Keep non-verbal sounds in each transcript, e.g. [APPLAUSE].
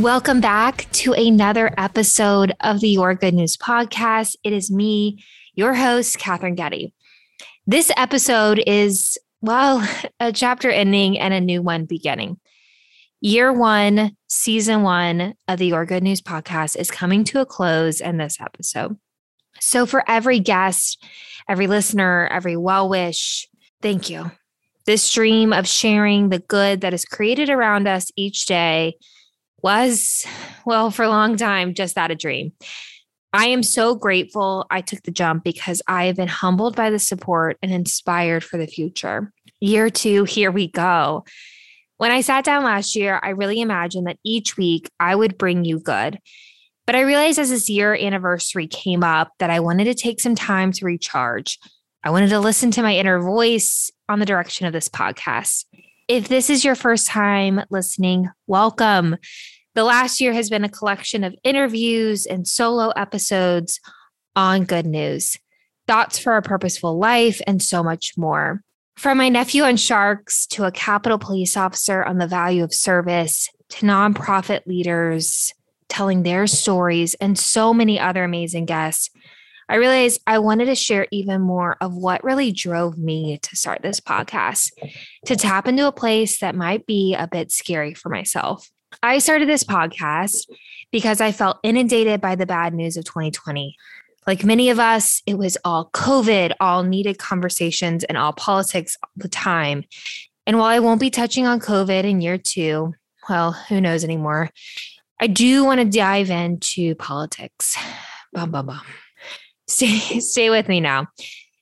Welcome back to another episode of the Your Good News podcast. It is me, your host, Katherine Getty. This episode is, well, [LAUGHS] a chapter ending and a new one beginning. Year one, season one of the Your Good News podcast is coming to a close in this episode. So, for every guest, every listener, every well wish, thank you. This dream of sharing the good that is created around us each day was, well, for a long time, just that a dream. I am so grateful I took the jump because I have been humbled by the support and inspired for the future. Year two, here we go. When I sat down last year, I really imagined that each week I would bring you good. But I realized as this year anniversary came up that I wanted to take some time to recharge. I wanted to listen to my inner voice on the direction of this podcast. If this is your first time listening, welcome. The last year has been a collection of interviews and solo episodes on good news, thoughts for a purposeful life, and so much more. From my nephew on sharks to a Capitol police officer on the value of service to nonprofit leaders telling their stories and so many other amazing guests, I realized I wanted to share even more of what really drove me to start this podcast, to tap into a place that might be a bit scary for myself. I started this podcast because I felt inundated by the bad news of 2020. Like many of us, it was all COVID, all needed conversations, and all politics all the time. And while I won't be touching on COVID in year two, well, who knows anymore? I do want to dive into politics. Bum, bum, bum. Stay, [LAUGHS] stay with me now.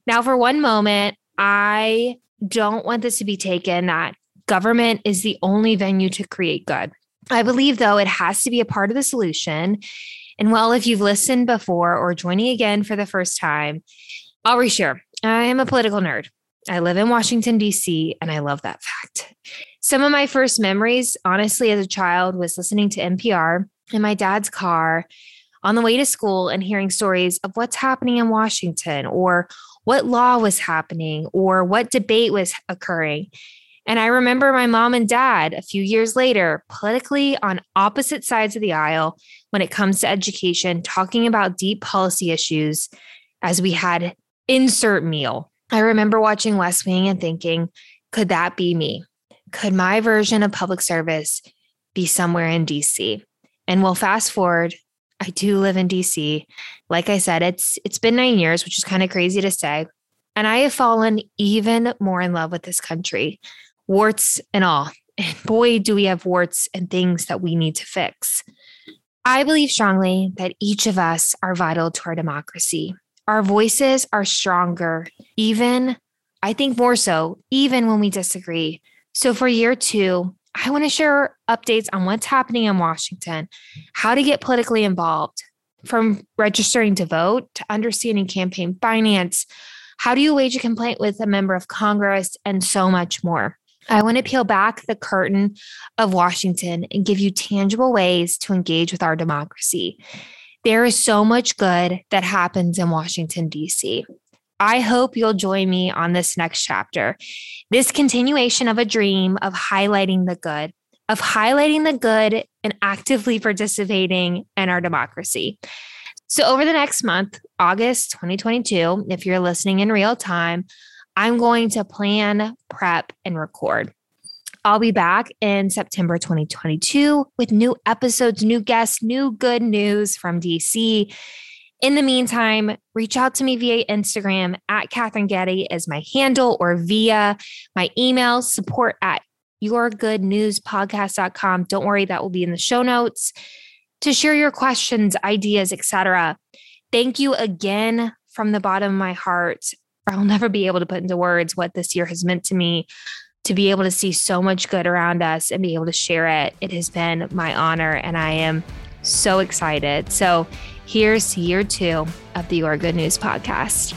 Now, for one moment, I don't want this to be taken that government is the only venue to create good. I believe, though, it has to be a part of the solution. And well, if you've listened before or joining again for the first time, I'll reshare. I am a political nerd. I live in Washington, D.C., and I love that fact. Some of my first memories, honestly, as a child, was listening to NPR in my dad's car on the way to school and hearing stories of what's happening in Washington or what law was happening or what debate was occurring. And I remember my mom and dad a few years later, politically on opposite sides of the aisle when it comes to education, talking about deep policy issues as we had insert meal. I remember watching West Wing and thinking, could that be me? Could my version of public service be somewhere in DC? And we'll fast forward. I do live in DC. Like I said, it's it's been 9 years, which is kind of crazy to say. And I have fallen even more in love with this country warts and all. And boy, do we have warts and things that we need to fix. I believe strongly that each of us are vital to our democracy. Our voices are stronger, even, I think more so, even when we disagree. So for year two, I want to share updates on what's happening in Washington, how to get politically involved, from registering to vote to understanding campaign finance. How do you wage a complaint with a member of Congress and so much more? I want to peel back the curtain of Washington and give you tangible ways to engage with our democracy. There is so much good that happens in Washington, D.C. I hope you'll join me on this next chapter. This continuation of a dream of highlighting the good, of highlighting the good and actively participating in our democracy. So, over the next month, August 2022, if you're listening in real time, I'm going to plan, prep, and record. I'll be back in September 2022 with new episodes, new guests, new good news from DC. In the meantime, reach out to me via Instagram at Katherine Getty is my handle or via my email support at yourgoodnewspodcast.com. Don't worry, that will be in the show notes to share your questions, ideas, etc. Thank you again from the bottom of my heart I'll never be able to put into words what this year has meant to me to be able to see so much good around us and be able to share it. It has been my honor, and I am so excited. So, here's year two of the Your Good News podcast.